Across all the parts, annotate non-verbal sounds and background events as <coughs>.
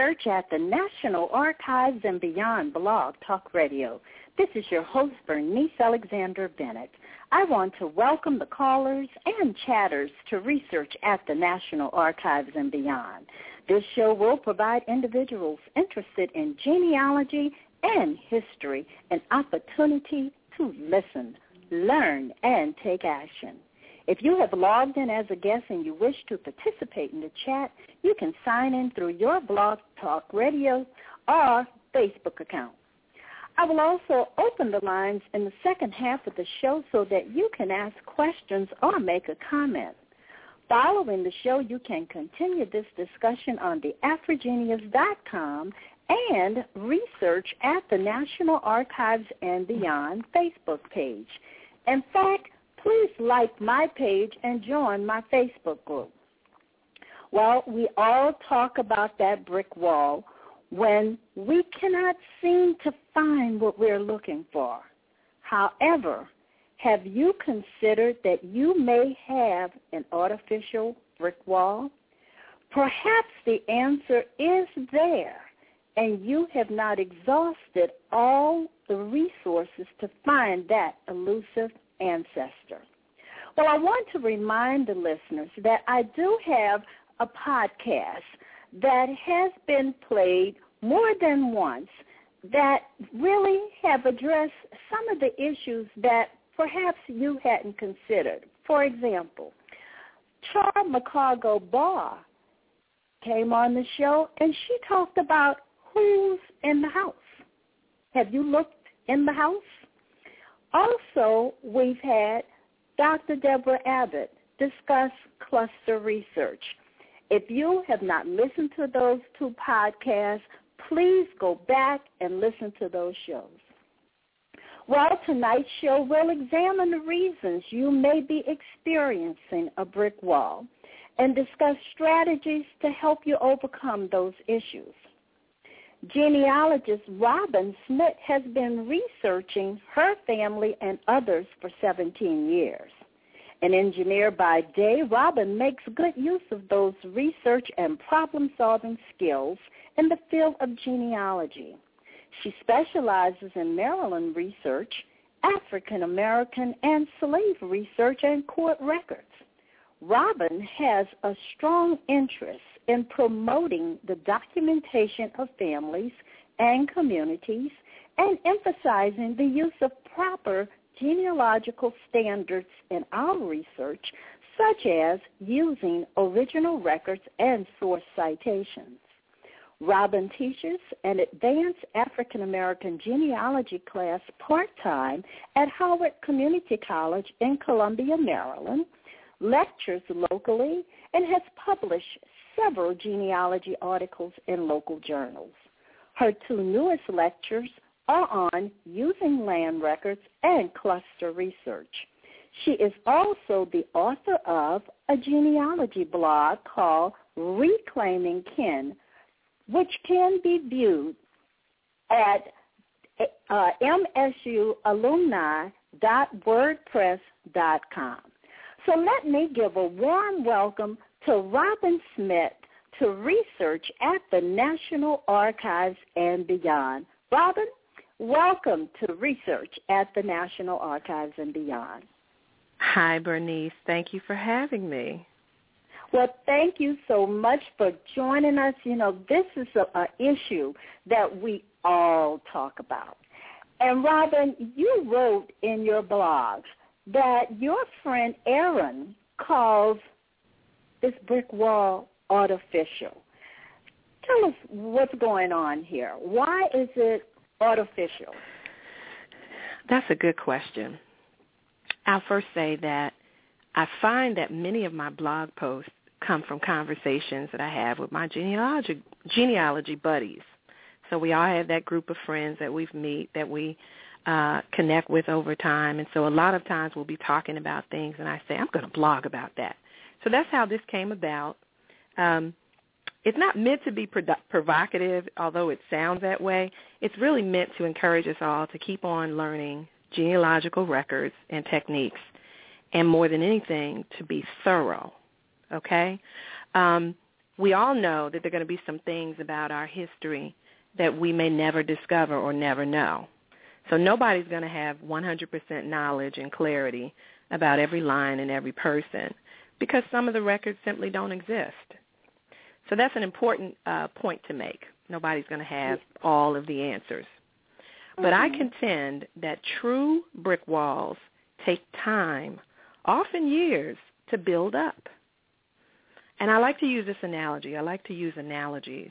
To Research at the National Archives and Beyond Blog Talk Radio. This is your host, Bernice Alexander Bennett. I want to welcome the callers and chatters to Research at the National Archives and Beyond. This show will provide individuals interested in genealogy and history an opportunity to listen, learn, and take action. If you have logged in as a guest and you wish to participate in the chat, you can sign in through your Blog Talk Radio or Facebook account. I will also open the lines in the second half of the show so that you can ask questions or make a comment. Following the show, you can continue this discussion on the Afrogenius.com and research at the National Archives and Beyond Facebook page. In fact, please like my page and join my Facebook group. Well, we all talk about that brick wall when we cannot seem to find what we're looking for. However, have you considered that you may have an artificial brick wall? Perhaps the answer is there, and you have not exhausted all the resources to find that elusive ancestor. Well, I want to remind the listeners that I do have a podcast that has been played more than once that really have addressed some of the issues that perhaps you hadn't considered. For example, Char McCargo Bah came on the show and she talked about who's in the house. Have you looked in the house? Also, we've had Dr. Deborah Abbott discuss cluster research. If you have not listened to those two podcasts, please go back and listen to those shows. Well, tonight's show will examine the reasons you may be experiencing a brick wall and discuss strategies to help you overcome those issues. Genealogist Robyn Smith has been researching her family and others for 17 years. An engineer by day, Robyn makes good use of those research and problem-solving skills in the field of genealogy. She specializes in Maryland research, African American and slave research and court records. Robyn has a strong interest in promoting the documentation of families and communities and emphasizing the use of proper genealogical standards in our research, such as using original records and source citations. Robyn teaches an advanced African American genealogy class part-time at Howard Community College in Columbia, Maryland, lectures locally, and has published several genealogy articles in local journals. Her two newest lectures are on using land records and cluster research. She is also the author of a genealogy blog called Reclaiming Kin, which can be viewed at uh, msualumni.wordpress.com. So let me give a warm welcome to Robyn Smith to research at the National Archives and beyond. Robyn, welcome to Research at the National Archives and Beyond. Hi, Bernice. Thank you for having me. Well, thank you so much for joining us. You know, this is an issue that we all talk about. And Robyn, you wrote in your blog that your friend Aaron calls this brick wall artificial. Tell us what's going on here. Why is it artificial? That's a good question. I'll first say that I find that many of my blog posts come from conversations that I have with my genealogy genealogy buddies. So we all have that group of friends that we meet that we uh, connect with over time, and so a lot of times we'll be talking about things, and I say I'm going to blog about that. So that's how this came about. Um, it's not meant to be produ- provocative, although it sounds that way. It's really meant to encourage us all to keep on learning genealogical records and techniques, and more than anything, to be thorough. Okay? Um, we all know that there are going to be some things about our history that we may never discover or never know. So nobody's going to have 100% knowledge and clarity about every line and every person because some of the records simply don't exist. So that's an important uh, point to make. Nobody's going to have all of the answers. But I Mm-hmm. contend that true brick walls take time, often years, to build up. And I like to use this analogy. I like to use analogies.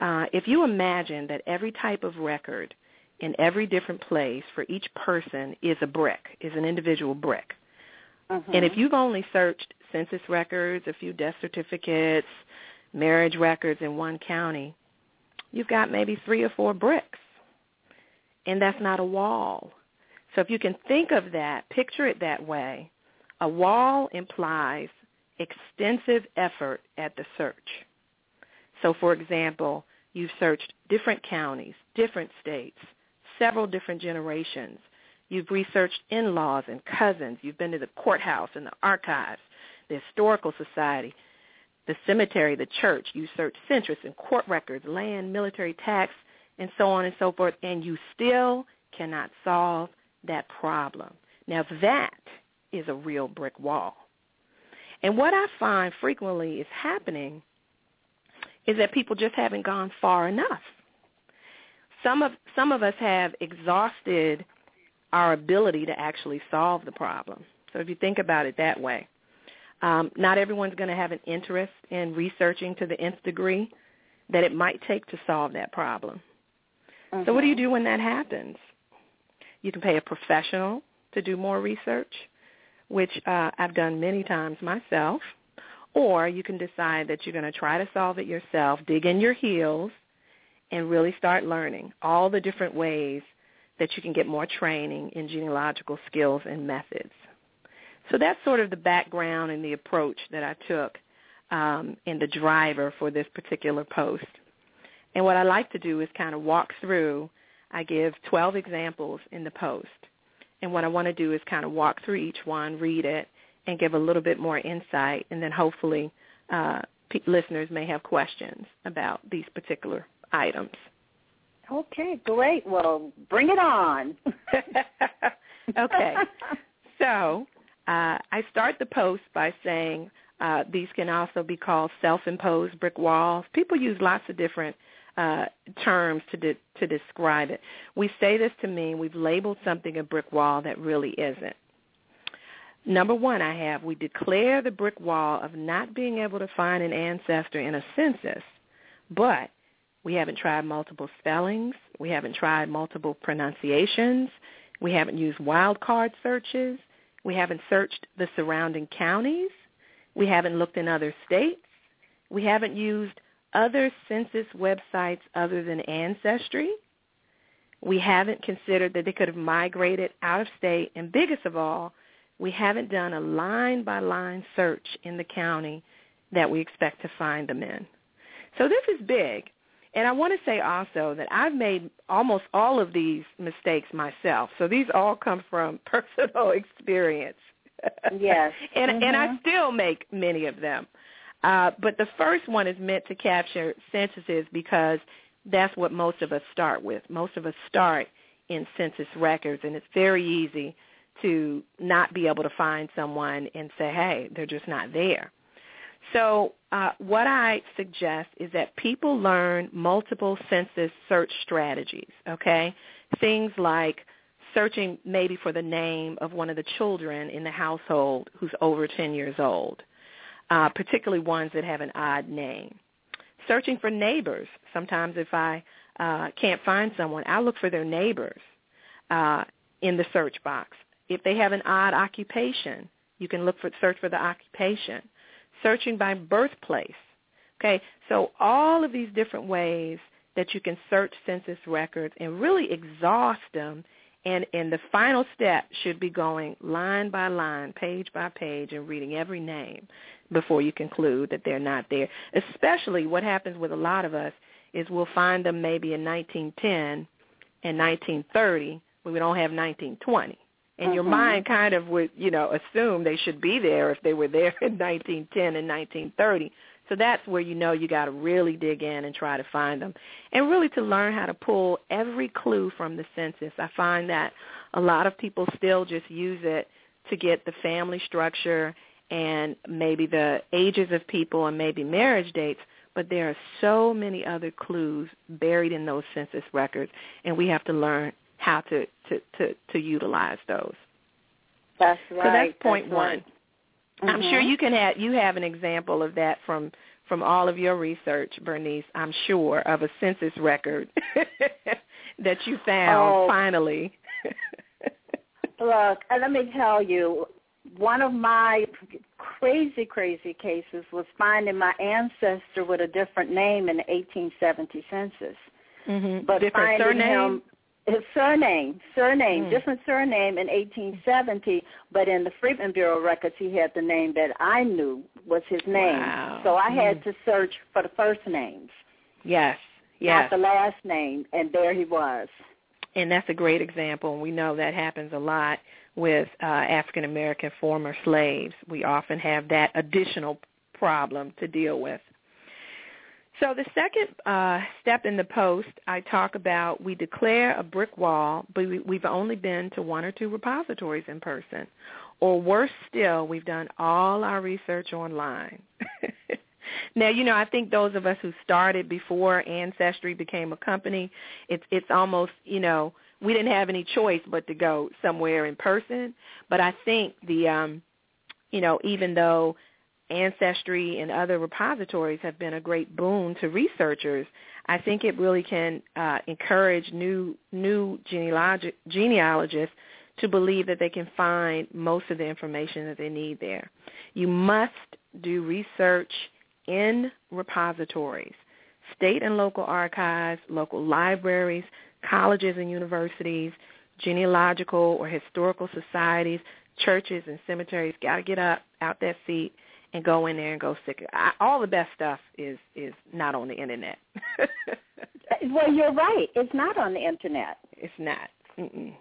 Uh, if you imagine that every type of record in every different place for each person is a brick, is an individual brick. Mhm. And if you've only searched census records, a few death certificates, marriage records in one county, you've got maybe three or four bricks. And that's not a wall. So if you can think of that, picture it that way, a wall implies extensive effort at the search. So for example, you've searched different counties, different states, several different generations. You've researched in-laws and cousins. You've been to the courthouse and the archives, the historical society, the cemetery, the church. You search census and court records, land, military tax, and so on and so forth, and you still cannot solve that problem. Now that is a real brick wall. And what I find frequently is happening is that people just haven't gone far enough. Some of some of us have exhausted our ability to actually solve the problem. So if you think about it that way, um, not everyone's going to have an interest in researching to the nth degree that it might take to solve that problem. So what do you do when that happens? You can pay a professional to do more research, which uh, I've done many times myself, or you can decide that you're going to try to solve it yourself, dig in your heels, and really start learning all the different ways that you can get more training in genealogical skills and methods. So that's sort of the background and the approach that I took um, and the driver for this particular post. And what I like to do is kind of walk through. I give 12 examples in the post. And what I want to do is kind of walk through each one, read it, and give a little bit more insight. And then hopefully uh, p- listeners may have questions about these particular items. Okay, great. Well, bring it on. <laughs> okay. So uh, I start the post by saying uh, these can also be called self-imposed brick walls. People use lots of different uh, terms to de- to describe it. We say this to mean we've labeled something a brick wall that really isn't. Number one, I have we declare the brick wall of not being able to find an ancestor in a census, but we haven't tried multiple spellings. We haven't tried multiple pronunciations. We haven't used wildcard searches. We haven't searched the surrounding counties. We haven't looked in other states. We haven't used other census websites other than Ancestry. We haven't considered that they could have migrated out of state. And biggest of all, we haven't done a line-by-line search in the county that we expect to find them in. So this is big. And I want to say also that I've made almost all of these mistakes myself. So these all come from <laughs> personal experience. Yes. <laughs> and and I Mhm. still make many of them. Uh, but the first one is meant to capture censuses because that's what most of us start with. Most of us start in census records, and it's very easy to not be able to find someone and say, hey, they're just not there. So uh, what I suggest is that people learn multiple census search strategies, okay? Things like searching maybe for the name of one of the children in the household who's over 10 years old, uh, particularly ones that have an odd name. Searching for neighbors. Sometimes if I uh, can't find someone, I'll look for their neighbors uh, in the search box. If they have an odd occupation, you can look for search for the occupation. Searching by birthplace. Okay, so all of these different ways that you can search census records and really exhaust them and and the final step should be going line by line, page by page, and reading every name before you conclude that they're not there. Especially what happens with a lot of us is we'll find them maybe in 1910 and 1930 when we don't have 1920. And mm-hmm. your mind kind of would, you know, assume they should be there if they were there <laughs> in 1910 and 1930. So that's where you know you got to really dig in and try to find them. And really to learn how to pull every clue from the census. I find that a lot of people still just use it to get the family structure and maybe the ages of people and maybe marriage dates, but there are so many other clues buried in those census records and we have to learn how to to to, to utilize those. That's right. So that's point that's one. Right. Mm-hmm. I'm sure Mhm. you can have you have an example of that from from all of your research, Bernice. I'm sure of a census record <laughs> that you found Oh. finally. Look, let me tell you, one of my crazy, crazy cases was finding my ancestor with a different name in the 1870 census. mm-hmm. But Different finding surname. him, his surname, surname, Mm. different surname in 1870, but in the Freedmen Bureau records, he had the name that I knew was his name. Wow. So I Mm. had to search for the first names, Yes, yes. not the last name, and there he was. and that's a great example. And we know that happens a lot with uh, African American former slaves. We often have that additional problem to deal with. So the second uh, step in the post, I talk about we declare a brick wall, but we, we've only been to one or two repositories in person. Or worse still, we've done all our research online. <laughs> now, you know, I think those of us who started before Ancestry became a company, it's it's almost, you know, we didn't have any choice but to go somewhere in person. But I think the um you know, even though Ancestry and other repositories have been a great boon to researchers. I think it really can uh, encourage new new genealogi- genealogists to believe that they can find most of the information that they need there. You must do research in repositories, state and local archives, local libraries, colleges and universities, genealogical or historical societies, churches and cemeteries. Got to get up out that seat and go in there and go sick. I, all the best stuff is is not on the internet. <laughs> Well, you're right. It's not on the internet. it's not. Mm-mm.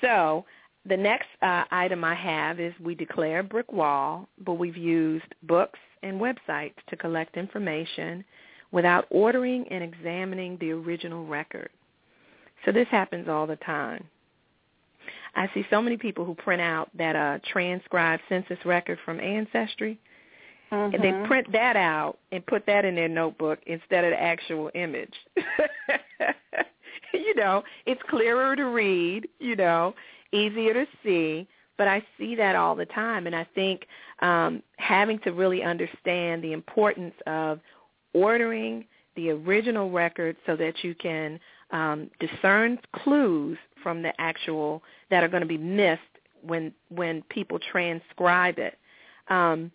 So the next uh, item I have is we declare a brick wall, but we've used books and websites to collect information without ordering and examining the original record. So this happens all the time. I see so many people who print out that uh, transcribed census record from Ancestry, and they Mhm. print that out and put that in their notebook instead of the actual image. <laughs> you know, it's clearer to read, you know, easier to see, but I see that all the time and I think um having to really understand the importance of ordering the original record so that you can um discern clues from the actual that are going to be missed when when people transcribe it. Um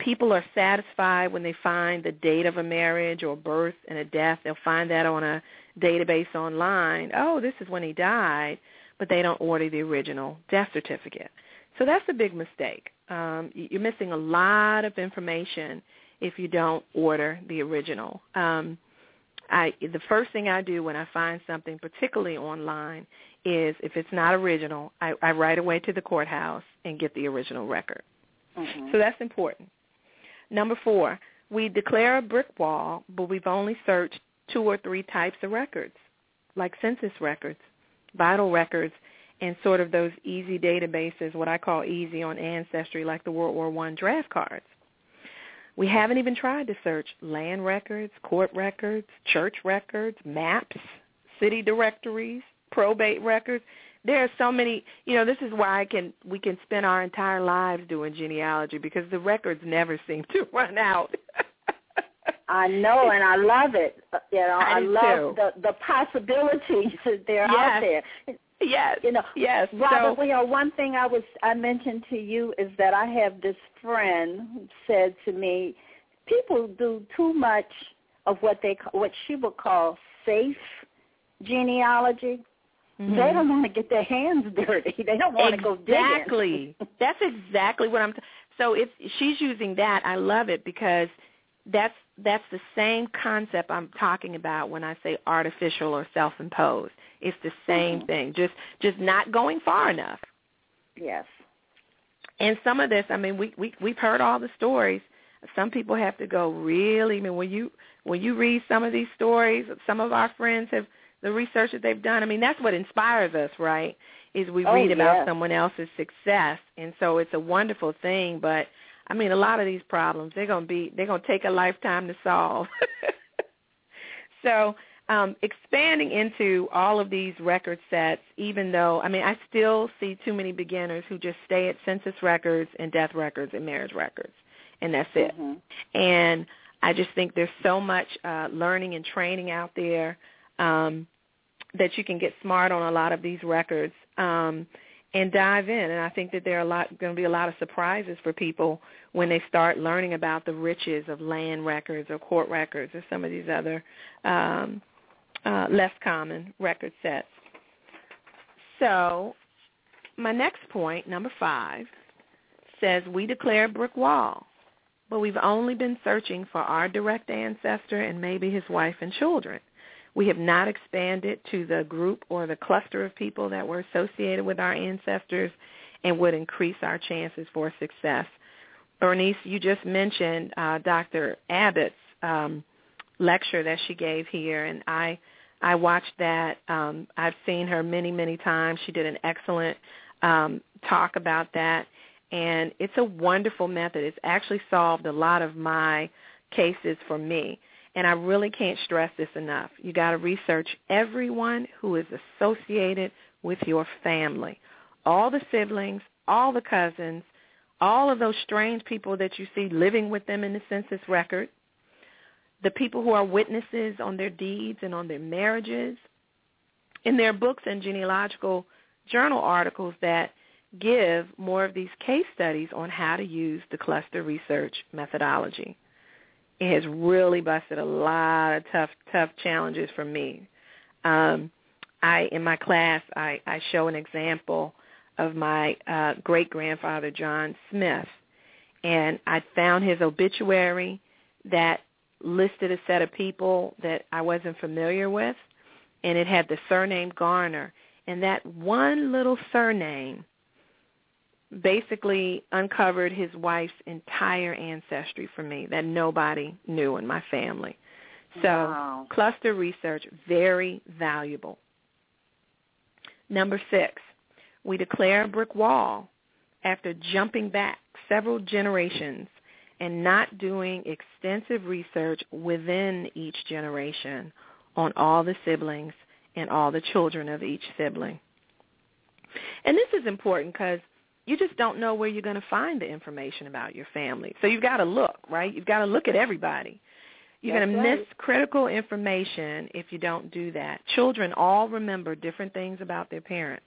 people are satisfied when they find the date of a marriage or birth and a death. They'll find that on a database online. Oh, this is when he died, but they don't order the original death certificate. So that's a big mistake. Um, you're missing a lot of information if you don't order the original. Um, I, the first thing I do when I find something, particularly online, is if it's not original, I, I write away to the courthouse and get the original record. Mhm. So that's important. Number four, we declare a brick wall, but we've only searched two or three types of records. like census records, vital records, and sort of those easy databases, what I call easy on Ancestry, like the World War One draft cards. We haven't even tried to search land records, court records, church records, maps, city directories, probate records. There are so many, you know, this is why I can we can spend our entire lives doing genealogy because the records never seem to <laughs> run out. I know, and I love it. You know, I, I love too. the the possibilities <laughs> that they're out there. Yes. You know, yes. Robert, so, you know, one thing I was I mentioned to you is that I have this friend who said to me, people do too much of what they what she would call safe genealogy. mhm. They don't want to get their hands dirty. They don't want to go digging. Exactly. <laughs> That's exactly what I'm. T- so if she's using that, I love it because that's that's the same concept I'm talking about when I say artificial or self-imposed. It's the same Mhm. thing. Just just not going far enough. yes. And some of this, I mean, we we we've heard all the stories. Some people have to go really. I mean, when you when you read some of these stories, some of our friends have the research that they've done. I mean, that's what inspires us, right? Is we Oh, read about yes. someone else's success, and so it's a wonderful thing. But I mean, a lot of these problems they're gonna be they're gonna take a lifetime to solve. <laughs> so um, expanding into all of these record sets, even though I mean, I still see too many beginners who just stay at census records and death records and marriage records, and that's it. Mhm. And I just think there's so much uh, learning and training out there um, that you can get smart on a lot of these records um, and dive in. And I think that there are a lot going to be a lot of surprises for people when they start learning about the riches of land records or court records or some of these other um, uh, less common record sets. So my next point, number five, says we declare a brick wall but we've only been searching for our direct ancestor and maybe his wife and children. We have not expanded to the group or the cluster of people that were associated with our ancestors and would increase our chances for success. Bernice, you just mentioned uh, Dr. Abbott's um, lecture that she gave here, and I I watched that. Um, I've seen her many, many times. She did an excellent um, talk about that and it's a wonderful method. It's actually solved a lot of my cases for me. And I really can't stress this enough. You got to research everyone who is associated with your family. All the siblings, all the cousins, all of those strange people that you see living with them in the census record, the people who are witnesses on their deeds and on their marriages, in their books and genealogical journal articles that give more of these case studies on how to use the cluster research methodology. It has really busted a lot of tough, tough challenges for me. Um, I in my class, I, I show an example of my uh, great grandfather John Smith, and I found his obituary that listed a set of people that I wasn't familiar with, and it had the surname Garner, and that one little surname basically uncovered his wife's entire ancestry for me that nobody knew in my family. So Wow. cluster research, very valuable. Number six, we declare a brick wall after jumping back several generations and not doing extensive research within each generation on all the siblings and all the children of each sibling. And this is important because you just don't know where you're going to find the information about your family. So you've got to look, right? You've got to look at everybody. You're That's going to miss right. critical information if you don't do that. Children all remember different things about their parents.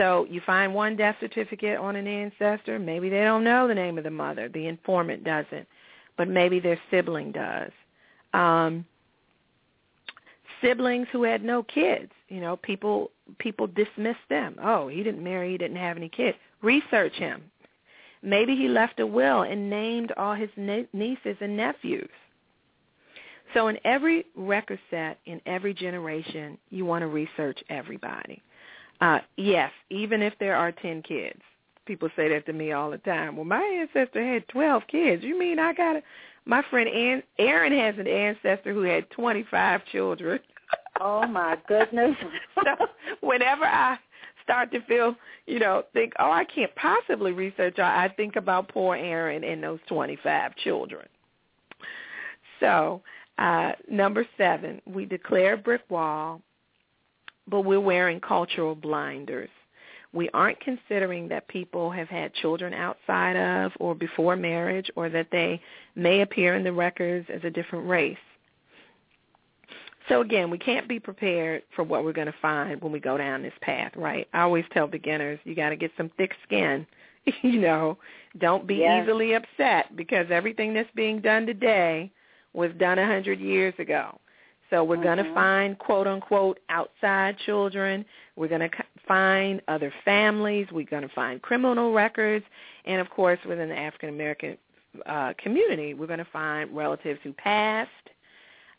So you find one death certificate on an ancestor, maybe they don't know the name of the mother, the informant doesn't, but maybe their sibling does. Um, siblings who had no kids, you know, people people dismiss them. Oh, he didn't marry, he didn't have any kids. Research him. Maybe he left a will and named all his nieces and nephews. So in every record set, in every generation, you want to research everybody. Uh, yes, even if there are 10 kids. People say that to me all the time. Well, my ancestor had 12 kids. You mean I got to... My friend Ann, Aaron has an ancestor who had 25 children. <laughs> Oh my goodness. so whenever I start to feel, you know, think, oh, I can't possibly research, I think about poor Aaron and those 25 children. So, uh, number seven, we declare a brick wall, but we're wearing cultural blinders. We aren't considering that people have had children outside of or before marriage or that they may appear in the records as a different race. So again, we can't be prepared for what we're going to find when we go down this path, right? I always tell beginners, you got to get some thick skin. <laughs> you know, don't be yes. easily upset because everything that's being done today was done a hundred years ago. So we're mm-hmm. going to find quote unquote outside children. We're going to find other families. We're going to find criminal records, and of course, within the African American uh, community, we're going to find relatives who passed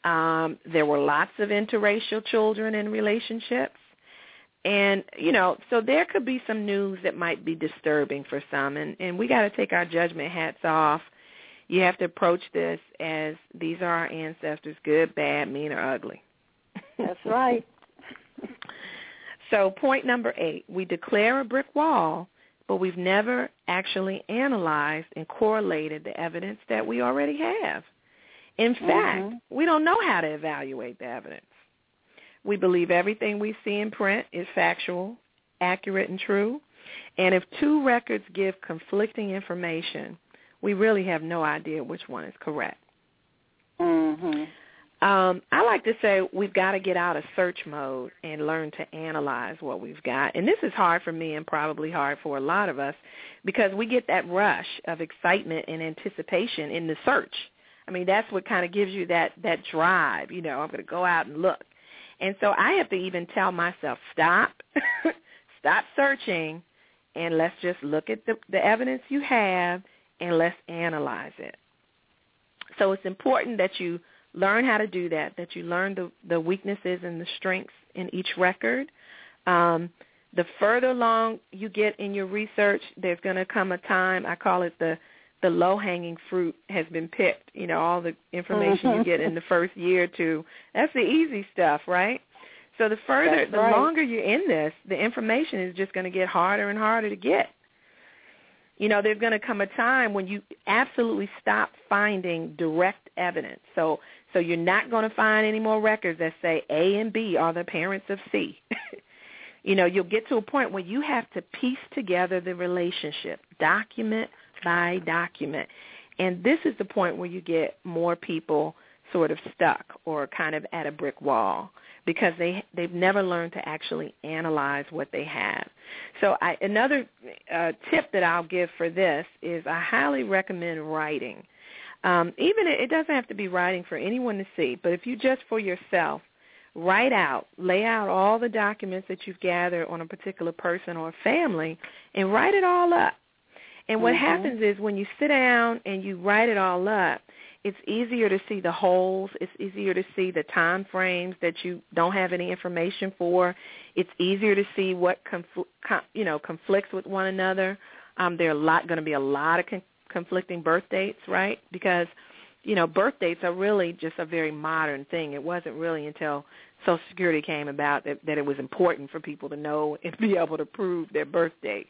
um, there were lots of interracial children in relationships. And, you know, so there could be some news that might be disturbing for some. And, and we got to take our judgment hats off. You have to approach this as these are our ancestors, good, bad, mean, or ugly. That's right. <laughs> so point number eight, we declare a brick wall, but we've never actually analyzed and correlated the evidence that we already have. In fact, mm-hmm. we don't know how to evaluate the evidence. We believe everything we see in print is factual, accurate, and true. And if two records give conflicting information, we really have no idea which one is correct. Mm-hmm. Um, I like to say we've got to get out of search mode and learn to analyze what we've got. And this is hard for me and probably hard for a lot of us because we get that rush of excitement and anticipation in the search. I mean, that's what kind of gives you that that drive. You know, I'm going to go out and look. And so I have to even tell myself, stop, <laughs> stop searching, and let's just look at the, the evidence you have and let's analyze it. So it's important that you learn how to do that, that you learn the, the weaknesses and the strengths in each record. Um, the further along you get in your research, there's going to come a time, I call it the the low hanging fruit has been picked. You know, all the information mm-hmm. you get in the first year or two. That's the easy stuff, right? So the further, That's the right. longer you're in this, the information is just going to get harder and harder to get. You know, there's going to come a time when you absolutely stop finding direct evidence. So, so you're not going to find any more records that say A and B are the parents of C. <laughs> you know, you'll get to a point where you have to piece together the relationship, document by document. And this is the point where you get more people sort of stuck or kind of at a brick wall because they they've never learned to actually analyze what they have. So I, another uh, tip that I'll give for this is I highly recommend writing. Um, even it doesn't have to be writing for anyone to see, but if you just for yourself write out, lay out all the documents that you've gathered on a particular person or family, and write it all up. And what mm-hmm. happens is when you sit down and you write it all up, it's easier to see the holes. It's easier to see the time frames that you don't have any information for. It's easier to see what confl- com- you know conflicts with one another. Um, there are a lot going to be a lot of con- conflicting birth dates, right? Because you know birth dates are really just a very modern thing. It wasn't really until Social Security came about that, that it was important for people to know and be able to prove their birth date.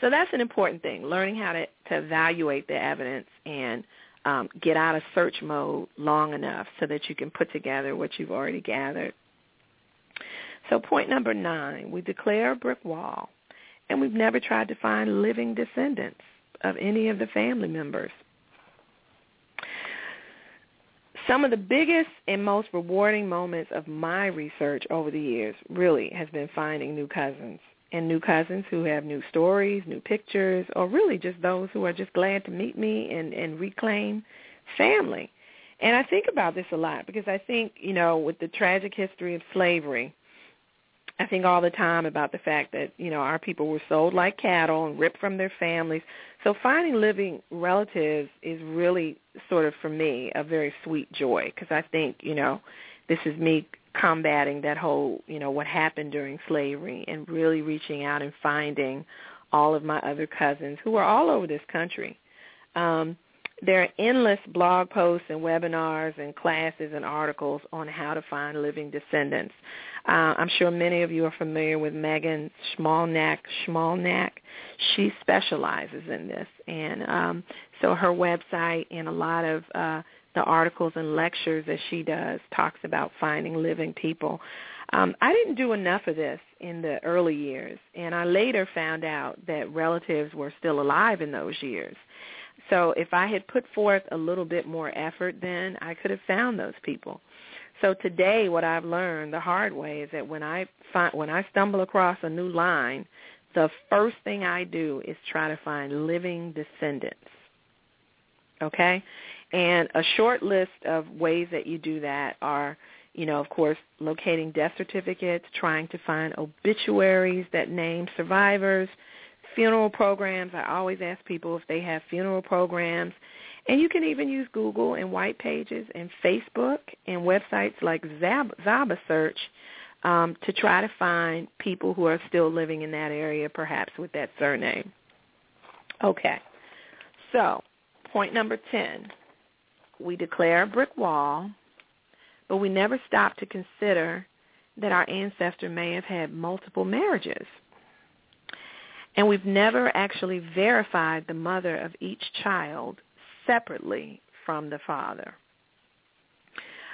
So that's an important thing, learning how to, to evaluate the evidence and um, get out of search mode long enough so that you can put together what you've already gathered. So point number nine, we declare a brick wall, and we've never tried to find living descendants of any of the family members. Some of the biggest and most rewarding moments of my research over the years really has been finding new cousins and new cousins who have new stories, new pictures, or really just those who are just glad to meet me and, and reclaim family. And I think about this a lot because I think, you know, with the tragic history of slavery, I think all the time about the fact that, you know, our people were sold like cattle and ripped from their families. So finding living relatives is really sort of, for me, a very sweet joy because I think, you know, this is me combating that whole, you know, what happened during slavery and really reaching out and finding all of my other cousins who are all over this country. Um, there are endless blog posts and webinars and classes and articles on how to find living descendants. Uh, I'm sure many of you are familiar with Megan Smolenyak. Smolenyak, she specializes in this, and um, so her website and a lot of uh, the articles and lectures that she does talks about finding living people. Um, I didn't do enough of this in the early years, and I later found out that relatives were still alive in those years. So if I had put forth a little bit more effort then, I could have found those people. So today what I've learned the hard way is that when I find when I stumble across a new line, the first thing I do is try to find living descendants. Okay? And a short list of ways that you do that are, you know, of course, locating death certificates, trying to find obituaries that name survivors, funeral programs. I always ask people if they have funeral programs. And you can even use Google and white pages and Facebook and websites like Zab- Zaba Search um, to try to find people who are still living in that area, perhaps with that surname. Okay. So, point number 10 we declare a brick wall, but we never stop to consider that our ancestor may have had multiple marriages. And we've never actually verified the mother of each child separately from the father.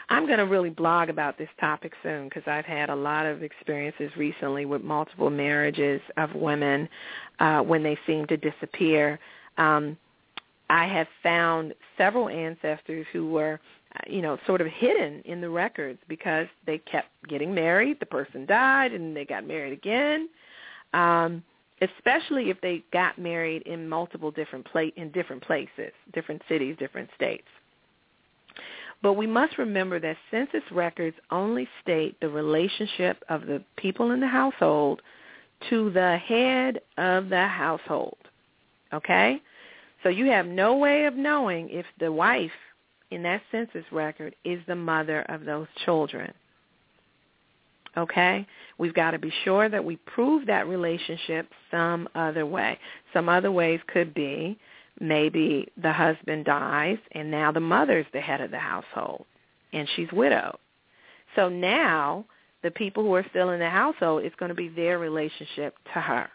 I'm going to really blog about this topic soon because I've had a lot of experiences recently with multiple marriages of women uh, when they seem to disappear. Um, I have found several ancestors who were, you know, sort of hidden in the records because they kept getting married. The person died, and they got married again. Um, especially if they got married in multiple different pla- in different places, different cities, different states. But we must remember that census records only state the relationship of the people in the household to the head of the household. Okay? So you have no way of knowing if the wife in that census record is the mother of those children. Okay? We've got to be sure that we prove that relationship some other way. Some other ways could be maybe the husband dies and now the mother's the head of the household and she's widowed. So now the people who are still in the household, it's going to be their relationship to her.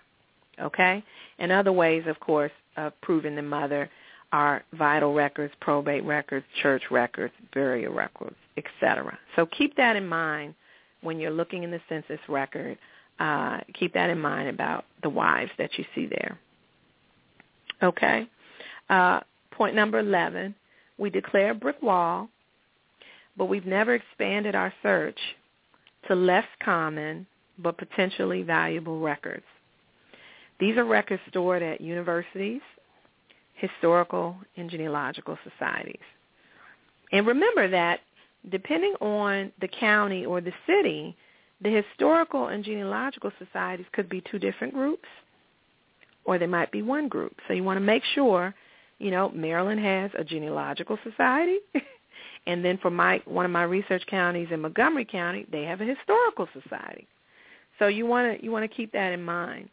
Okay? And other ways, of course, of proving the mother are vital records, probate records, church records, burial records, etc. So keep that in mind when you're looking in the census record. Uh, keep that in mind about the wives that you see there. Okay. Uh, point number 11, we declare brick wall, but we've never expanded our search to less common but potentially valuable records. These are records stored at universities, historical, and genealogical societies. And remember that depending on the county or the city, the historical and genealogical societies could be two different groups or they might be one group. So you want to make sure, you know, Maryland has a genealogical society. <laughs> and then for my one of my research counties in Montgomery County, they have a historical society. So you want to you want to keep that in mind.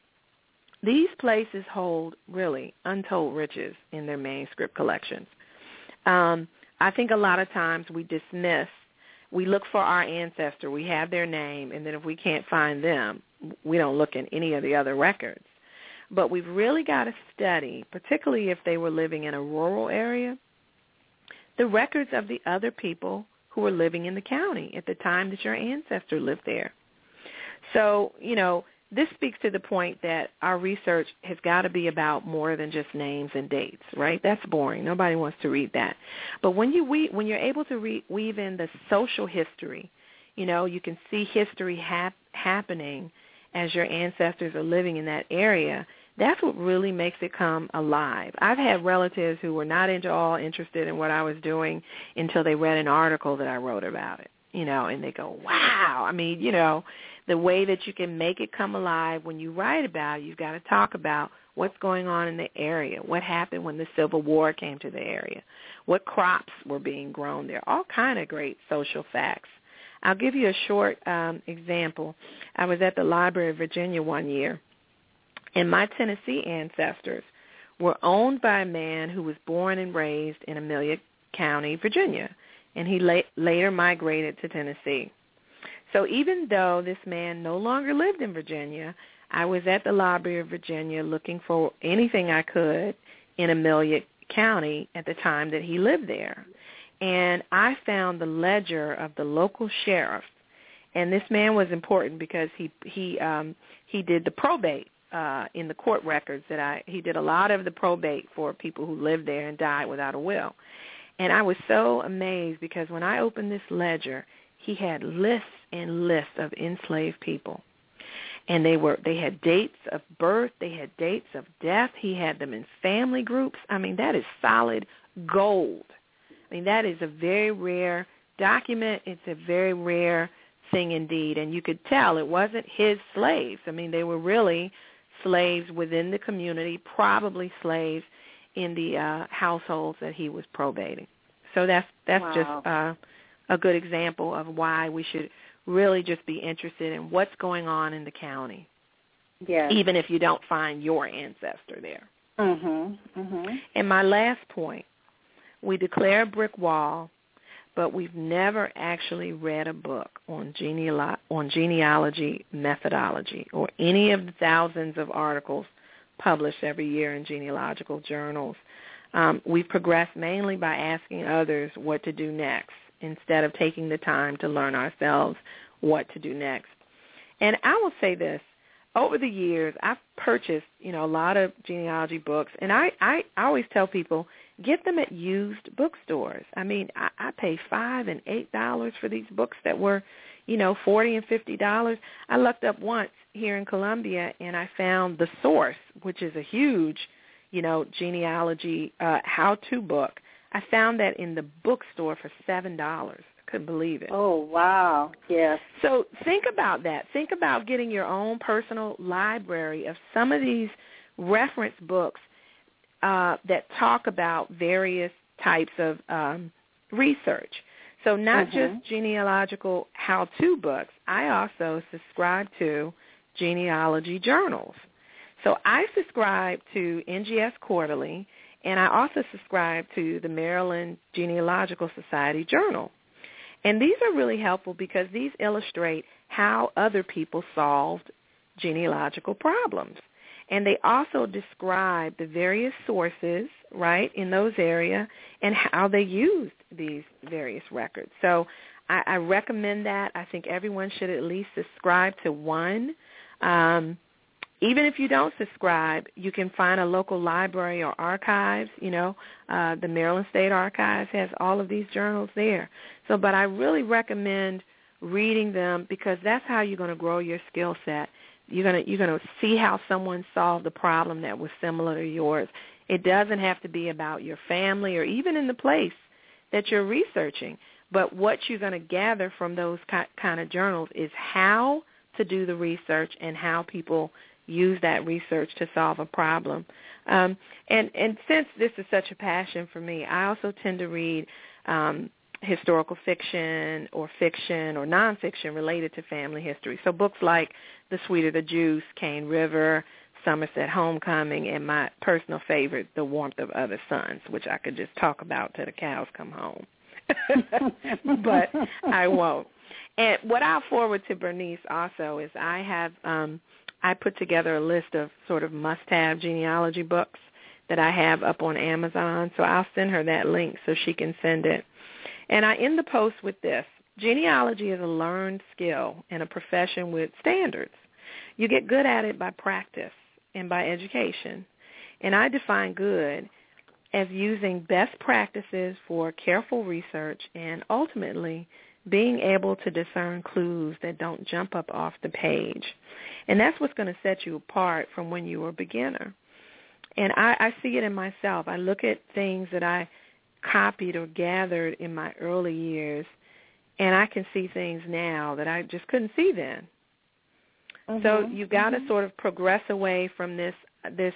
These places hold really untold riches in their manuscript collections. Um, I think a lot of times we dismiss, we look for our ancestor, we have their name, and then if we can't find them, we don't look in any of the other records. But we've really got to study, particularly if they were living in a rural area, the records of the other people who were living in the county at the time that your ancestor lived there. So, you know, this speaks to the point that our research has got to be about more than just names and dates, right? That's boring. Nobody wants to read that. But when you we, when you're able to re, weave in the social history, you know, you can see history hap, happening as your ancestors are living in that area. That's what really makes it come alive. I've had relatives who were not at all interested in what I was doing until they read an article that I wrote about it, you know, and they go, "Wow!" I mean, you know, the way that you can make it come alive when you write about it, you've got to talk about what's going on in the area, what happened when the Civil War came to the area, what crops were being grown there, all kind of great social facts. I'll give you a short um, example. I was at the Library of Virginia one year, and my Tennessee ancestors were owned by a man who was born and raised in Amelia County, Virginia, and he la- later migrated to Tennessee. So even though this man no longer lived in Virginia, I was at the Library of Virginia looking for anything I could in Amelia County at the time that he lived there. And I found the ledger of the local sheriff. And this man was important because he he um he did the probate uh in the court records that I he did a lot of the probate for people who lived there and died without a will. And I was so amazed because when I opened this ledger, he had lists and lists of enslaved people and they were they had dates of birth, they had dates of death. He had them in family groups. I mean, that is solid gold. I mean, that is a very rare document. It's a very rare thing indeed, and you could tell it wasn't his slaves. I mean, they were really slaves within the community, probably slaves in the uh households that he was probating. So that's that's wow. just uh a good example of why we should really just be interested in what's going on in the county. Yes. Even if you don't find your ancestor there. Mhm. Mhm. And my last point, we declare a brick wall, but we've never actually read a book on genealo- on genealogy methodology or any of the thousands of articles published every year in genealogical journals. Um, we've progressed mainly by asking others what to do next instead of taking the time to learn ourselves what to do next. And I will say this, over the years I've purchased, you know, a lot of genealogy books and I, I, I always tell people get them at used bookstores. I mean, I, I pay five and eight dollars for these books that were, you know, forty and fifty dollars. I looked up once here in Columbia and I found the source, which is a huge, you know, genealogy uh how to book I found that in the bookstore for seven dollars. Couldn't believe it. Oh wow! Yes. So think about that. Think about getting your own personal library of some of these reference books uh, that talk about various types of um, research. So not mm-hmm. just genealogical how-to books. I also subscribe to genealogy journals. So I subscribe to NGS Quarterly and I also subscribe to the Maryland Genealogical Society Journal. And these are really helpful because these illustrate how other people solved genealogical problems. And they also describe the various sources, right, in those areas and how they used these various records. So I, I recommend that. I think everyone should at least subscribe to one. Um, even if you don't subscribe, you can find a local library or archives. You know, uh, the Maryland State Archives has all of these journals there. So, but I really recommend reading them because that's how you're going to grow your skill set. You're going to you're going to see how someone solved a problem that was similar to yours. It doesn't have to be about your family or even in the place that you're researching. But what you're going to gather from those kind of journals is how to do the research and how people use that research to solve a problem. Um, and and since this is such a passion for me, I also tend to read um, historical fiction or fiction or nonfiction related to family history. So books like The Sweeter the Juice, Cane River, Somerset Homecoming, and my personal favorite, The Warmth of Other Suns, which I could just talk about till the cows come home. <laughs> but I won't. And what I'll forward to Bernice also is I have um, I put together a list of sort of must-have genealogy books that I have up on Amazon. So I'll send her that link so she can send it. And I end the post with this. Genealogy is a learned skill and a profession with standards. You get good at it by practice and by education. And I define good as using best practices for careful research and ultimately being able to discern clues that don't jump up off the page. And that's what's going to set you apart from when you were a beginner. And I, I see it in myself. I look at things that I copied or gathered in my early years, and I can see things now that I just couldn't see then. Mm-hmm. So you've got mm-hmm. to sort of progress away from this this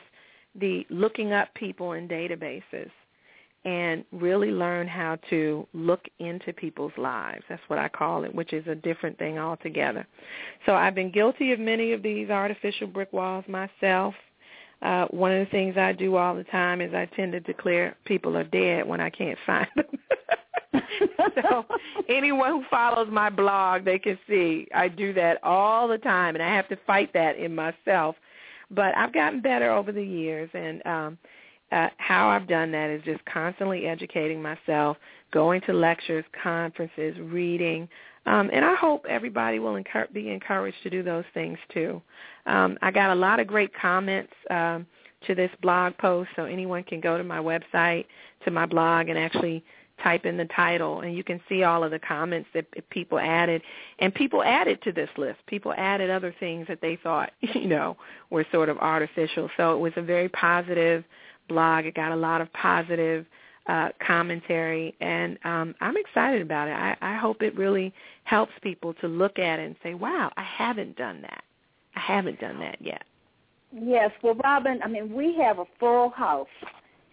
the looking up people in databases and really learn how to look into people's lives. That's what I call it, which is a different thing altogether. So I've been guilty of many of these artificial brick walls myself. uh, one of the things I do all the time is I tend to declare people are dead when I can't <laughs> find them. <laughs> so anyone who follows my blog, they can see I do that all the time, and I have to fight that in myself. But I've gotten better over the years, and um, uh, how I've done that is just constantly educating myself, going to lectures, conferences, reading, um, and I hope everybody will encu- be encouraged to do those things too. Um, I got a lot of great comments um, to this blog post, so anyone can go to my website, to my blog, and actually type in the title, and you can see all of the comments that people added. And people added to this list. People added other things that they thought, <laughs> you know, were sort of artificial. So it was a very positive blog. It got a lot of positive uh, commentary, and um, I'm excited about it. I, I hope it really helps people to look at it and say, "Wow, I haven't done that. I haven't done that yet." Yes, well, Robyn, I mean, we have a full house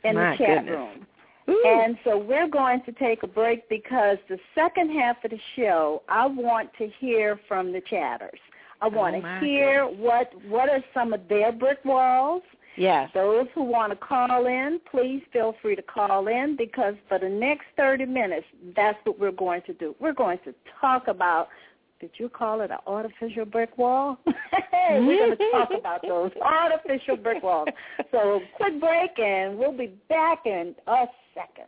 in My the chat goodness. room. Ooh. And so we're going to take a break because the second half of the show, I want to hear from the chatters. I want Oh, to hear what what are some of their brick walls. Yes. Those who want to call in, please feel free to call in because for the next 30 minutes, that's what we're going to do. We're going to talk about, did you call it an artificial brick wall? <laughs> we're going to talk about those <laughs> artificial brick walls. So quick break and we'll be back in a second.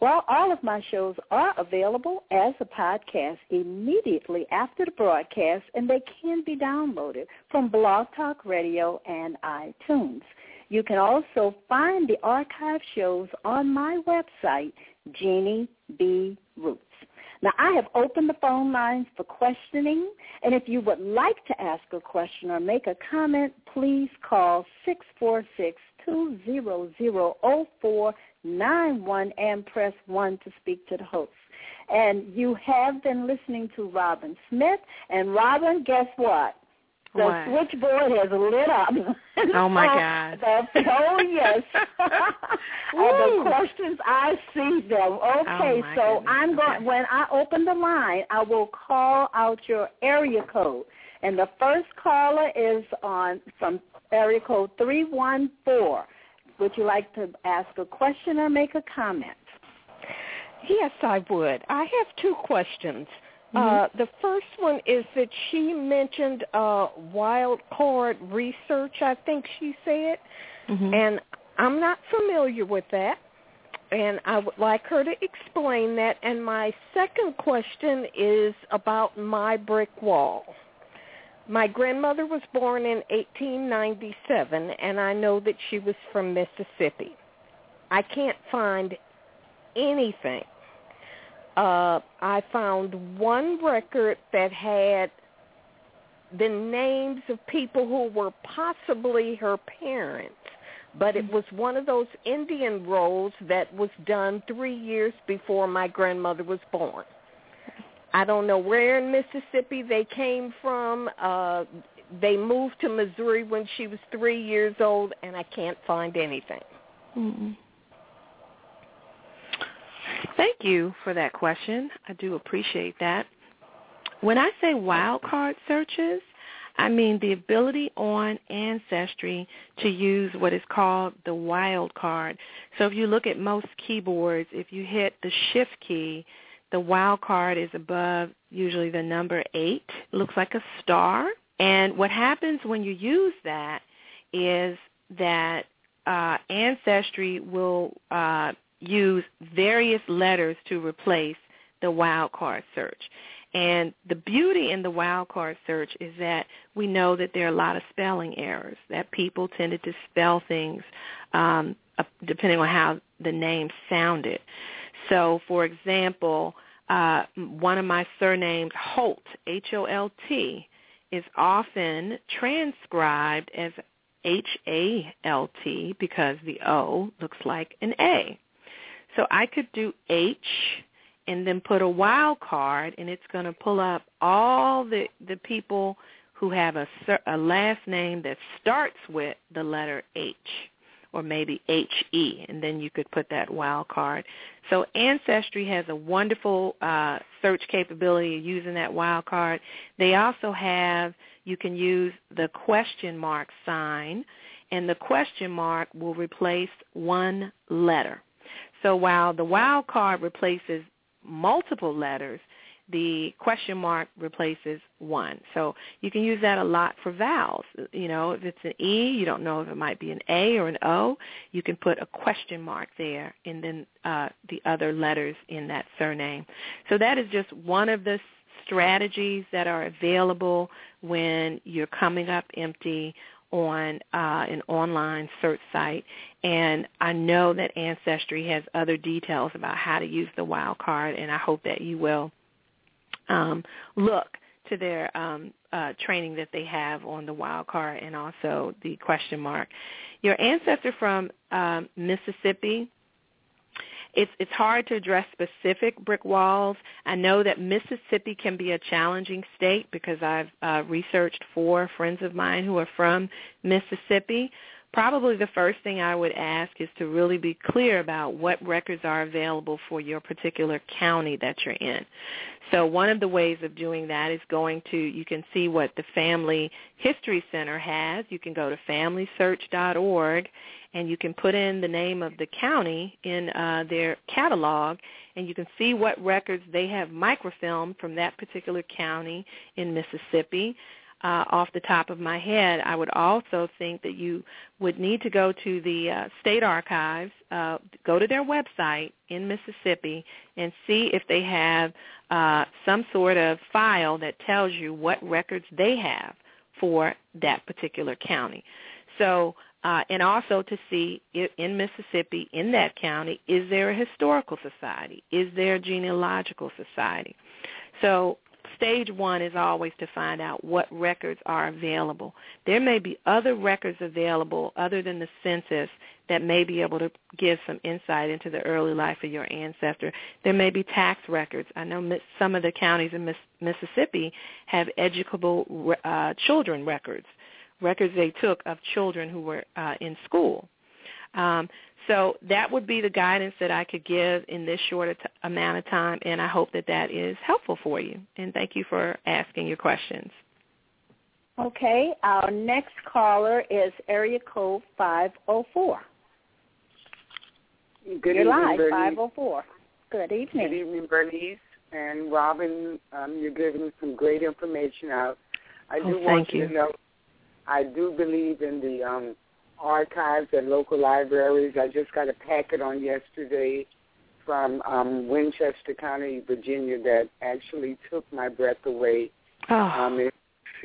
Well, all of my shows are available as a podcast immediately after the broadcast, and they can be downloaded from Blog Talk Radio and iTunes. You can also find the archive shows on my website, Jeannie B. Roots. Now, I have opened the phone lines for questioning, and if you would like to ask a question or make a comment, please call oh 646-200-0491 and press 1 to speak to the host. And you have been listening to Robyn Smith, and Robyn, guess what? The What? switchboard has lit up. Oh, my <laughs> God. The, oh yes. <laughs> <laughs> Woo. the questions I see them. Okay, Oh, so goodness. I'm going. Okay. When I open the line, I will call out your area code, and the first caller is on from area code three one four. Would you like to ask a question or make a comment? Yes, I would. I have two questions. Uh, Mm-hmm. the first one is that she mentioned uh, wild card research, I think she said, Mhm. and I'm not familiar with that, and I would like her to explain that. And my second question is about my brick wall. My grandmother was born in 1897, and I know that she was from Mississippi. I can't find anything uh, I found one record that had the names of people who were possibly her parents, but it was one of those Indian rolls that was done three years before my grandmother was born. I don't know where in Mississippi they came from. Uh, they moved to Missouri when she was three years old, and I can't find anything. Mm-mm. Thank you for that question. I do appreciate that. When I say wildcard searches, I mean the ability on Ancestry to use what is called the wild card. So if you look at most keyboards, if you hit the shift key, the wild card is above usually the number 8. It looks like a star. And what happens when you use that is that uh, Ancestry will uh, use various letters to replace the wildcard search. And the beauty in the wildcard search is that we know that there are a lot of spelling errors, that people tended to spell things um, depending on how the name sounded. So, for example, uh, one of my surnames, Holt, H-O-L-T, is often transcribed as H-A-L-T because the O looks like an A. So I could do H and then put a wild card and it's going to pull up all the the people who have a, a last name that starts with the letter H or maybe HE and then you could put that wild card. So Ancestry has a wonderful uh, search capability using that wild card. They also have you can use the question mark sign and the question mark will replace one letter. So while the wild card replaces multiple letters, the question mark replaces one. So you can use that a lot for vowels. You know, if it's an E, you don't know if it might be an A or an O, you can put a question mark there and then uh, the other letters in that surname. So that is just one of the strategies that are available when you're coming up empty on uh, an online search site, and I know that Ancestry has other details about how to use the wild card, and I hope that you will um, look to their um, uh, training that they have on the wild card and also the question mark. Your ancestor from um, Mississippi it's it's hard to address specific brick walls. I know that Mississippi can be a challenging state because I've uh, researched four friends of mine who are from Mississippi. Probably the first thing I would ask is to really be clear about what records are available for your particular county that you're in. So one of the ways of doing that is going to, you can see what the Family History Center has. You can go to familysearch.org and you can put in the name of the county in uh, their catalog, and you can see what records they have microfilmed from that particular county in Mississippi. Uh, off the top of my head, I would also think that you would need to go to the uh, state archives, uh, go to their website in Mississippi, and see if they have uh, some sort of file that tells you what records they have for that particular county. So uh, and also to see if, in Mississippi, in that county, is there a historical society? Is there a genealogical society? So stage one is always to find out what records are available. There may be other records available other than the census that may be able to give some insight into the early life of your ancestor. There may be tax records. I know some of the counties in Mississippi have educable uh, children records records they took of children who were uh, in school. Um, so that would be the guidance that I could give in this short t- amount of time, and I hope that that is helpful for you. And thank you for asking your questions. Okay, our next caller is area code 504. Good you're evening, live, Bernice. 504. Good evening. Good evening, Bernice and Robyn. Um, you're giving some great information out. I oh, do want you to know I do believe in the um, archives at local libraries. I just got a packet on yesterday from um, Winchester County, Virginia, that actually took my breath away. Oh. Um, it,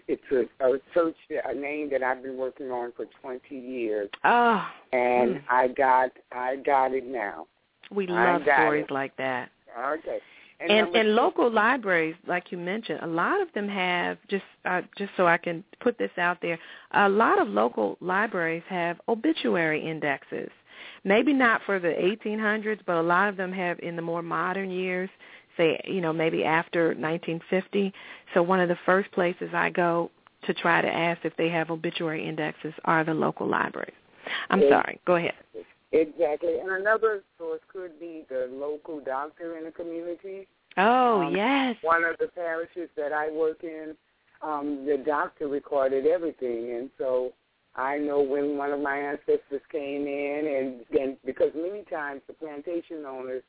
it's a, a search, a name that I've been working on for 20 years. Oh. And mm. I got, I got it now. We love stories it. like that. Okay. And and, and local libraries, like you mentioned, a lot of them have just uh, just so I can put this out there. A lot of local libraries have obituary indexes. Maybe not for the 1800s, but a lot of them have in the more modern years say, you know, maybe after 1950. So one of the first places I go to try to ask if they have obituary indexes are the local libraries. I'm sorry. Go ahead. Exactly. And another source could be the local doctor in the community. Oh, Um, yes. One of the parishes that I work in, um, the doctor recorded everything, and so I know when one of my ancestors came in, and then because many times the plantation owners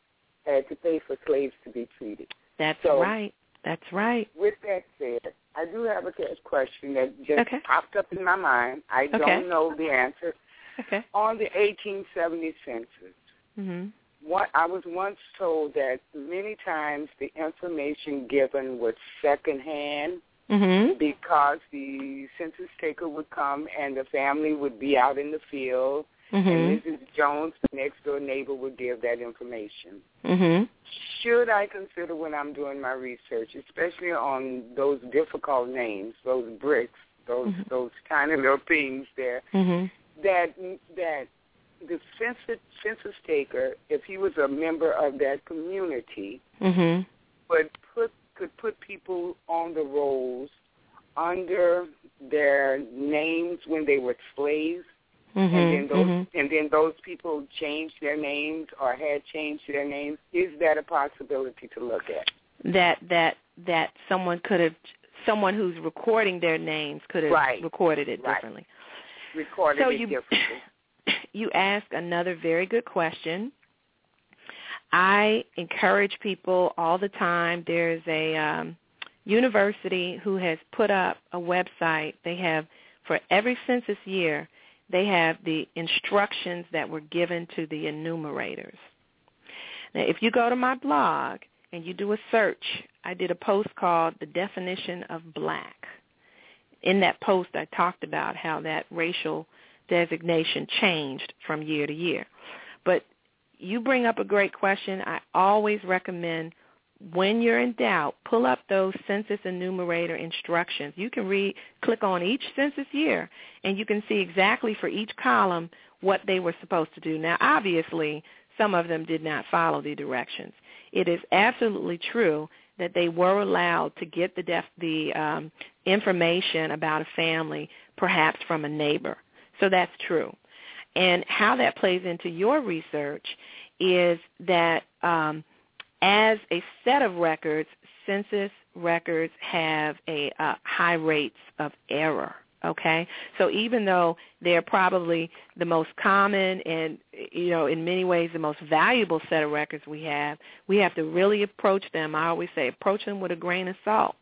had to pay for slaves to be treated. That's so- right. That's right. With that said, I do have a question that just Okay. popped up in my mind. I Okay. don't know the answer. Okay. On the 1870 census, Mhm. what I was once told that many times the information given was secondhand Mhm. because the census taker would come and the family would be out in the field Mhm. and Mrs. Jones, the next door neighbor, would give that information. Mhm. Should I consider when I'm doing my research, especially on those difficult names, those bricks, those Mhm. those tiny little things there, Mhm. That that the census census taker, if he was a member of that community, Mhm. would put could put people on the rolls under their names when they were slaves, and then those Mhm. and then those people changed their names or had changed their names. Is that a possibility to look at? That that that someone could have someone who's recording their names could have Right. recorded it Right. differently. Recorded So you- differently. <coughs> you ask another very good question. I encourage people all the time. There's a um, university who has put up a website. They have, for every census year, they have the instructions that were given to the enumerators. Now, if you go to my blog and you do a search, I did a post called The Definition of Black. In that post, I talked about how that racial designation changed from year to year. But you bring up a great question. I always recommend when you're in doubt, pull up those census enumerator instructions. You can read, click on each census year, and you can see exactly for each column what they were supposed to do. Now, obviously, some of them did not follow the directions. It is absolutely true that they were allowed to get the def- the um, information about a family, perhaps from a neighbor. So that's true. And how that plays into your research is that um, as a set of records, census records have a uh, high rates of error. Okay, so even though they're probably the most common and you know in many ways the most valuable set of records we have, we have to really approach them. I always say approach them with a grain of salt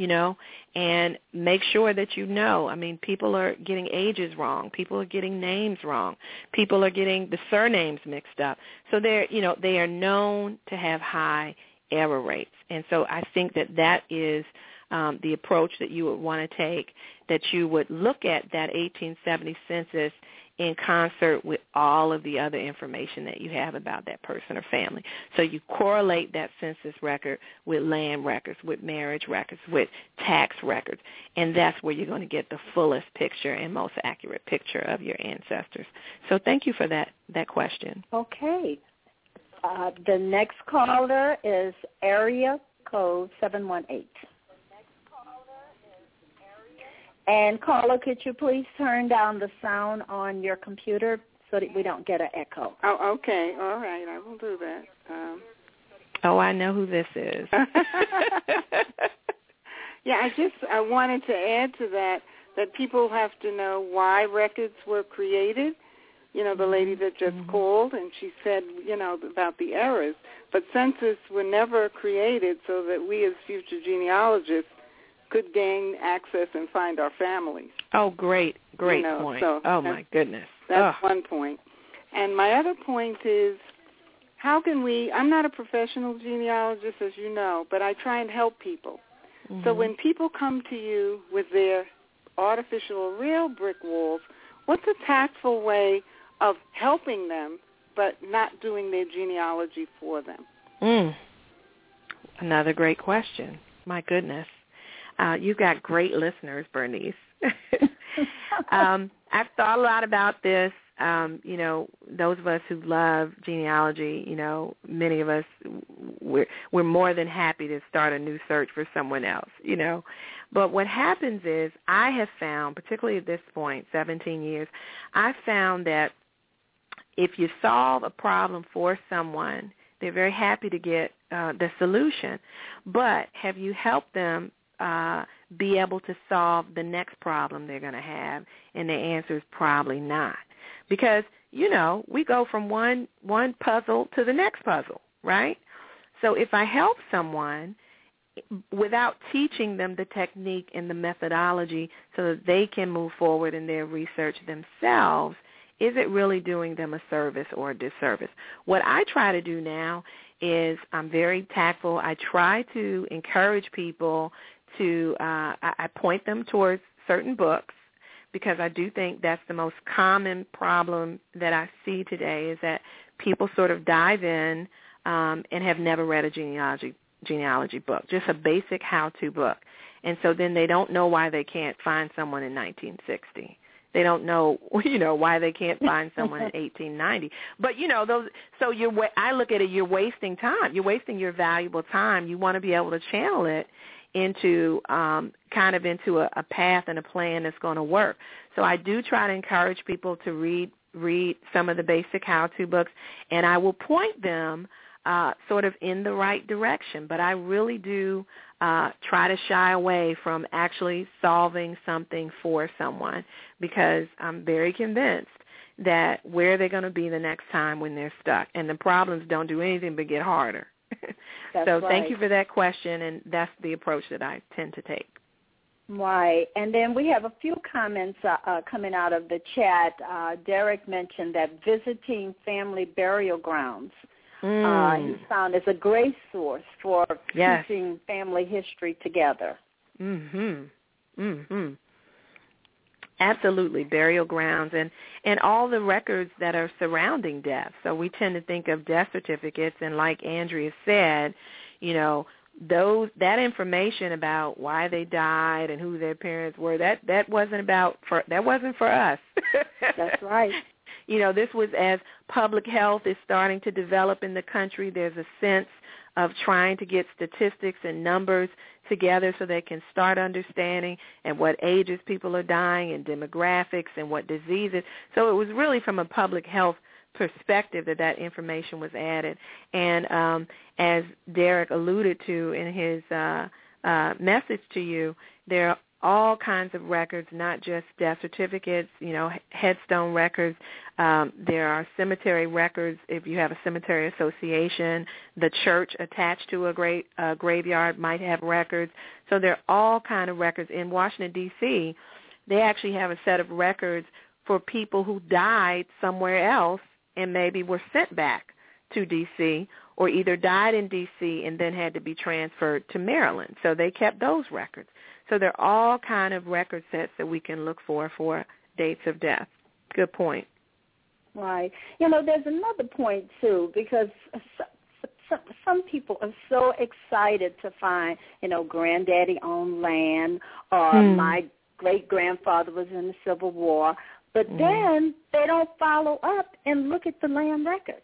you know, and make sure that you know. I mean, people are getting ages wrong. People are getting names wrong. People are getting the surnames mixed up. So they're, you know, they are known to have high error rates. And so I think that that is um, the approach that you would want to take, that you would look at that 1870 census in concert with all of the other information that you have about that person or family. So you correlate that census record with land records, with marriage records, with tax records, and that's where you're going to get the fullest picture and most accurate picture of your ancestors. So thank you for that that question. Okay. Uh, the next caller is area code 718. And caller, could you please turn down the sound on your computer so that we don't get an echo? Oh, okay. All right. I will do that. Um, Oh, I know who this is. <laughs> <laughs> yeah, I just I wanted to add to that that people have to know why records were created. You know, the lady that just Mhm. called and she said, you know, about the errors. But census were never created so that we as future genealogists could gain access and find our families. oh, great, great You know, point. so oh my goodness. That's oh. one point. And my other point is how can we I'm not a professional genealogist as you know, but I try and help people. So Mhm. when people come to you with their artificial or real brick walls, what's a tactful way of helping them but not doing their genealogy for them? Mm. Another great question. My goodness. Uh, you've got great listeners, Bernice. <laughs> <laughs> um, I've thought a lot about this. um, you know, those of us who love genealogy, you know, many of us we're we're more than happy to start a new search for someone else, you know. But what happens is I have found, particularly at this point, 17 years, I found that if you solve a problem for someone, they're very happy to get uh, the solution. But have you helped them uh, be able to solve the next problem they're going to have? And the answer is probably not because you know we go from one one puzzle to the next puzzle, right? So if I help someone without teaching them the technique and the methodology so that they can move forward in their research themselves, is it really doing them a service or a disservice? What I try to do now is I'm very tactful. I try to encourage people to, uh, I, I point them towards certain books because I do think that's the most common problem that I see today is that people sort of dive in um, and have never read a genealogy genealogy book, just a basic how-to book. And so then they don't know why they can't find someone in 1960. They don't know, <laughs> you know, why they can't find someone in <laughs> 1890. But you know, those. So you're. I look at it. You're wasting time. You're wasting your valuable time. You want to be able to channel it into um, kind of into a, a path and a plan that's going to work. So I do try to encourage people to read read some of the basic how-to books, and I will point them uh, sort of in the right direction. But I really do uh, try to shy away from actually solving something for someone because I'm very convinced that where they're going to be the next time when they're stuck, and the problems don't do anything but get harder. <laughs> so right. thank you for that question, and that's the approach that I tend to take. Right. And then we have a few comments uh, uh, coming out of the chat. Uh, Derek mentioned that visiting family burial grounds mm. uh, he found is a great source for yes. family history together. Mhm. Mhm. Absolutely, burial grounds and and all the records that are surrounding death. So we tend to think of death certificates, and like Andrea said, you know, those that information about why they died and who their parents were that that wasn't about for that wasn't for us. That's right. <laughs> You know, this was as public health is starting to develop in the country. There's a sense of trying to get statistics and numbers together so they can start understanding and what ages people are dying and demographics and what diseases. So it was really from a public health perspective that that information was added. And um, as Derek alluded to in his uh, uh, message to you, there all kinds of records, not just death certificates, you know, headstone records. Um, there are cemetery records if you have a cemetery association. The church attached to a great uh, graveyard might have records. So there are all kind of records. In Washington, D.C., they actually have a set of records for people who died somewhere else and maybe were sent back to D.C. or either died in D.C. and then had to be transferred to Maryland. So they kept those records. So there are all kind of record sets that we can look for for dates of death. Good point. Right. You know, there's another point too because some, people are so excited to find, you know, granddaddy owned land or Hmm. my great grandfather was in the Civil War, but Hmm. then they don't follow up and look at the land records.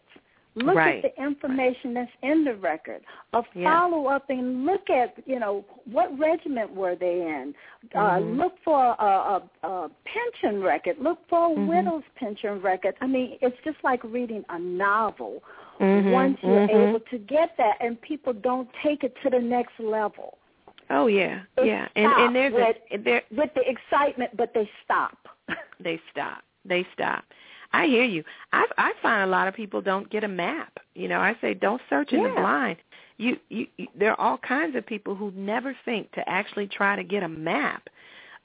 Look Right. at the information that's in the record. Or Yeah. follow up and look at, you know, what regiment were they in. Uh, Mhm. look for a, a, a pension record. Look for a Mhm. widow's pension record. I mean, it's just like reading a novel. Mhm, Once you're mhm. able to get that, and people don't take it to the next level. Oh yeah, They yeah, and and there's with, a there with the excitement, but they stop. <laughs> they stop. They stop. I hear you. I I find a lot of people don't get a map. You know, I say don't search in the blind. You, you you there are all kinds of people who never think to actually try to get a map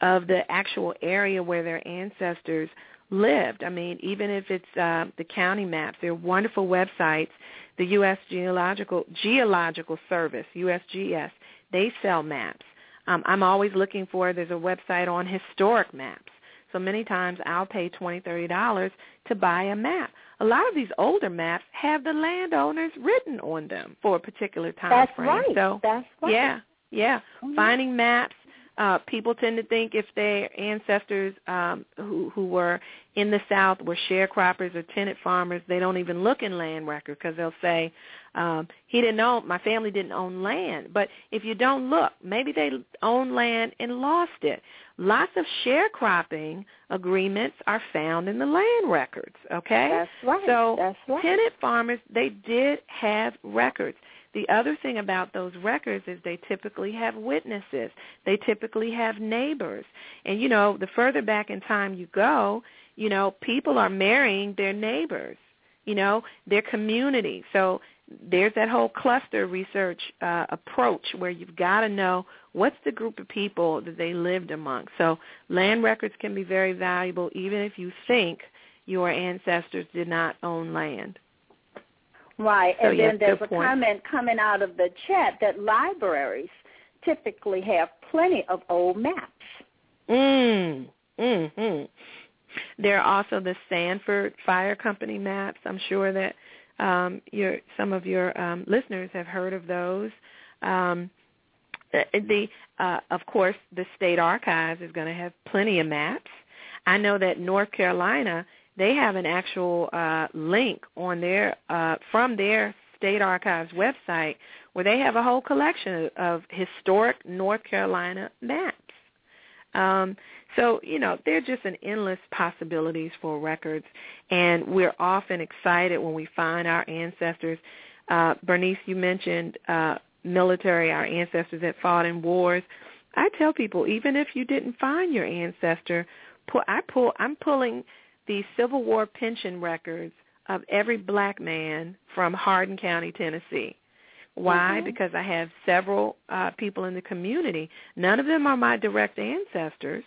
of the actual area where their ancestors lived. I mean, even if it's uh, the county maps, there are wonderful websites. The U.S. Geological Geological Service (USGS) they sell maps. Um, I'm always looking for. There's a website on historic maps. So many times I'll pay twenty, thirty dollars to buy a map. A lot of these older maps have the landowners written on them for a particular time That's frame. right. So That's right. yeah, yeah. Mhm. Finding maps uh, people tend to think if their ancestors um, who who were in the South were sharecroppers or tenant farmers, they don't even look in land records because they'll say um, he didn't own my family didn't own land. But if you don't look, maybe they owned land and lost it. Lots of sharecropping agreements are found in the land records. Okay, that's right. So that's right. tenant farmers they did have records. The other thing about those records is they typically have witnesses. They typically have neighbors. And you know, the further back in time you go, you know, people are marrying their neighbors, you know, their community. So there's that whole cluster research uh, approach where you've got to know what's the group of people that they lived among. So land records can be very valuable even if you think your ancestors did not own land. Right, So, and yes, then there's a point. comment coming out of the chat that libraries typically have plenty of old maps. Mm. Mm-hmm. There are also the Sanborn Fire Company maps. I'm sure that um, your some of your um, listeners have heard of those. Um, the uh, of course the state archives is going to have plenty of maps. I know that North Carolina they have an actual uh, link on their uh, from their state archives website where they have a whole collection of historic North Carolina maps. Um, so, you know, there are just an endless possibilities for records, and we're often excited when we find our ancestors. Uh, Bernice, you mentioned uh, military, our ancestors that fought in wars. I tell people, even if you didn't find your ancestor, pull, I pull, I'm pulling the Civil War pension records of every black man from Hardin County, Tennessee. Why? Mhm. Because I have several uh, people in the community. None of them are my direct ancestors,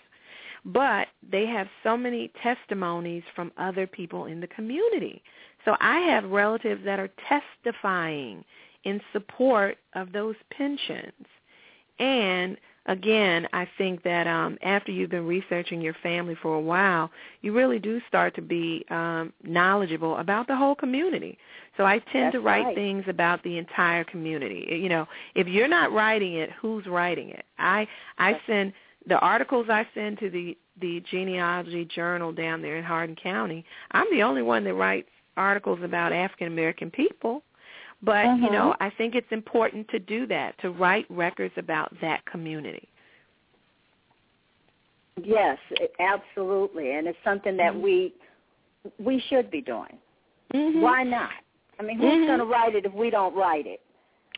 but they have so many testimonies from other people in the community. So I have relatives that are testifying in support of those pensions. And again, I think that um, after you've been researching your family for a while, you really do start to be um, knowledgeable about the whole community. So I tend That's to write right. things about the entire community. You know, if you're not writing it, who's writing it? I I send the articles I send to the the genealogy journal down there in Hardin County. I'm the only one that writes articles about African American people. But, you know, Mhm. I think it's important to do that, to write records about that community. Yes, absolutely, and it's something that Mhm. we we should be doing. Mm-hmm. Why not? I mean, who's Mhm. going to write it if we don't write it?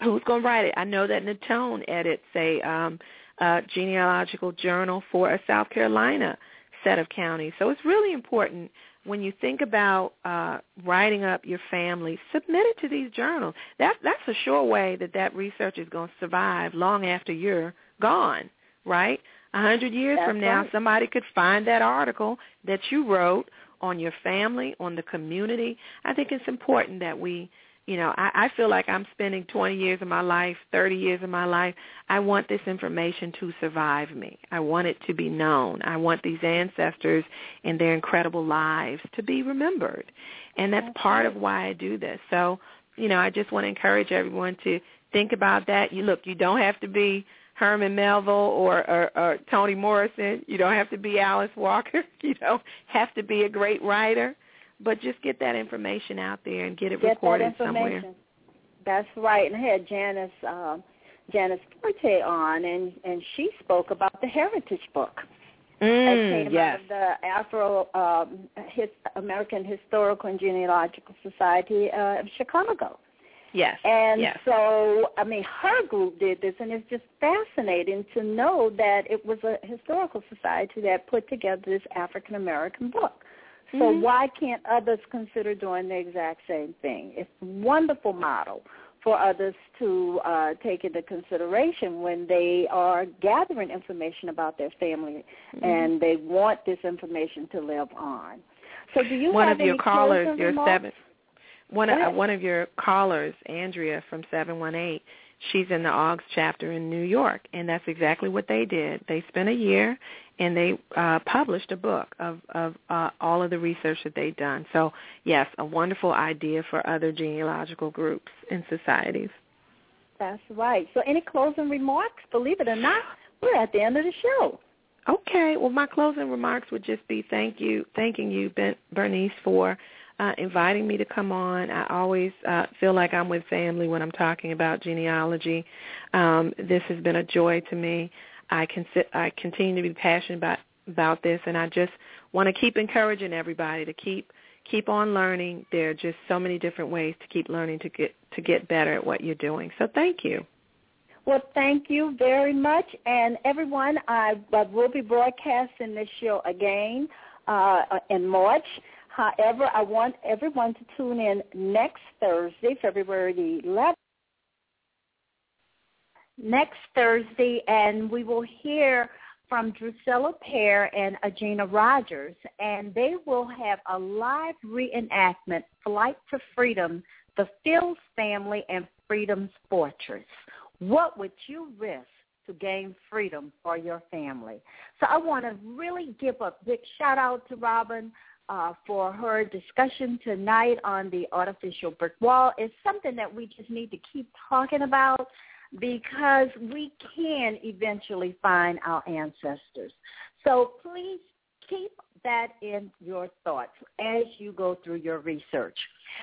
Who's going to write it? I know that Natone edits a um, uh, genealogical journal for a South Carolina set of counties. So it's really important when you think about uh, writing up your family, submit it to these journals. That, that's a sure way that that research is going to survive long after you're gone, right? A hundred years That's from now, right. somebody could find that article that you wrote on your family, on the community. I think it's important that we you know, I, I feel like I'm spending 20 years of my life, 30 years of my life. I want this information to survive me. I want it to be known. I want these ancestors and their incredible lives to be remembered. And that's part of why I do this. So, you know, I just want to encourage everyone to think about that. You look, you don't have to be Herman Melville or, or, or Toni Morrison. You don't have to be Alice Walker. <laughs> You don't have to be a great writer but just get that information out there and get it Get recorded information. somewhere. That's right. And I had Janice um, Janice Forte on, and and she spoke about the Heritage Book that Mm, came yes. out of the Afro um, His, American Historical and Genealogical Society uh, of Chicago. Yes. And yes. so, I mean, her group did this, and it's just fascinating to know that it was a historical society that put together this African American book. So Mhm. why can't others consider doing the exact same thing? It's a wonderful model for others to uh, take into consideration when they are gathering information about their family Mhm. and they want this information to live on. So do you one have of your any callers, your remarks? seven, one of, one of your callers, Andrea from seven one eight. She's in the AUGS chapter in New York, and that's exactly what they did. They spent a year, and they uh, published a book of of uh, all of the research that they'd done. So, yes, a wonderful idea for other genealogical groups and societies. That's right. So any closing remarks? Believe it or not, we're at the end of the show. Okay. Well, my closing remarks would just be thank you, thanking you, ben, Bernice, for uh, inviting me to come on. I always uh, feel like I'm with family when I'm talking about genealogy. Um, this has been a joy to me. I can I continue to be passionate about about this, and I just want to keep encouraging everybody to keep keep on learning. There are just so many different ways to keep learning to get to get better at what you're doing. So thank you. Well, thank you very much, and everyone. I, I will be broadcasting this show again uh, in March. However, I want everyone to tune in next Thursday, February the 11th. Next Thursday, and we will hear from Drusilla Pear and Agena Rogers, and they will have a live reenactment, Flight to Freedom, the Fields family and Freedom's Fortress. What would you risk to gain freedom for your family? So I want to really give a big shout out to Robyn uh, for her discussion tonight on the artificial brick wall. It's something that we just need to keep talking about because we can eventually find our ancestors. So please keep that in your thoughts as you go through your research.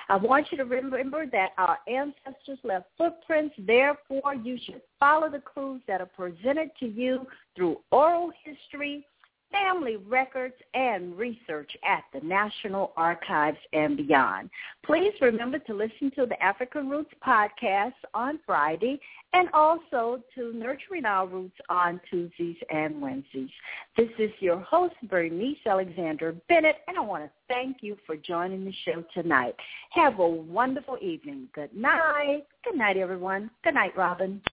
I want you to remember that our ancestors left footprints. Therefore, you should follow the clues that are presented to you through oral history, family records, and research at the National Archives and beyond. Please remember to listen to the African Roots podcast on Friday and also to Nurturing Our Roots on Tuesdays and Wednesdays. This is your host, Bernice Alexander Bennett, and I want to thank you for joining the show tonight. Have a wonderful evening. Good night. Good night, everyone. Good night, Robyn.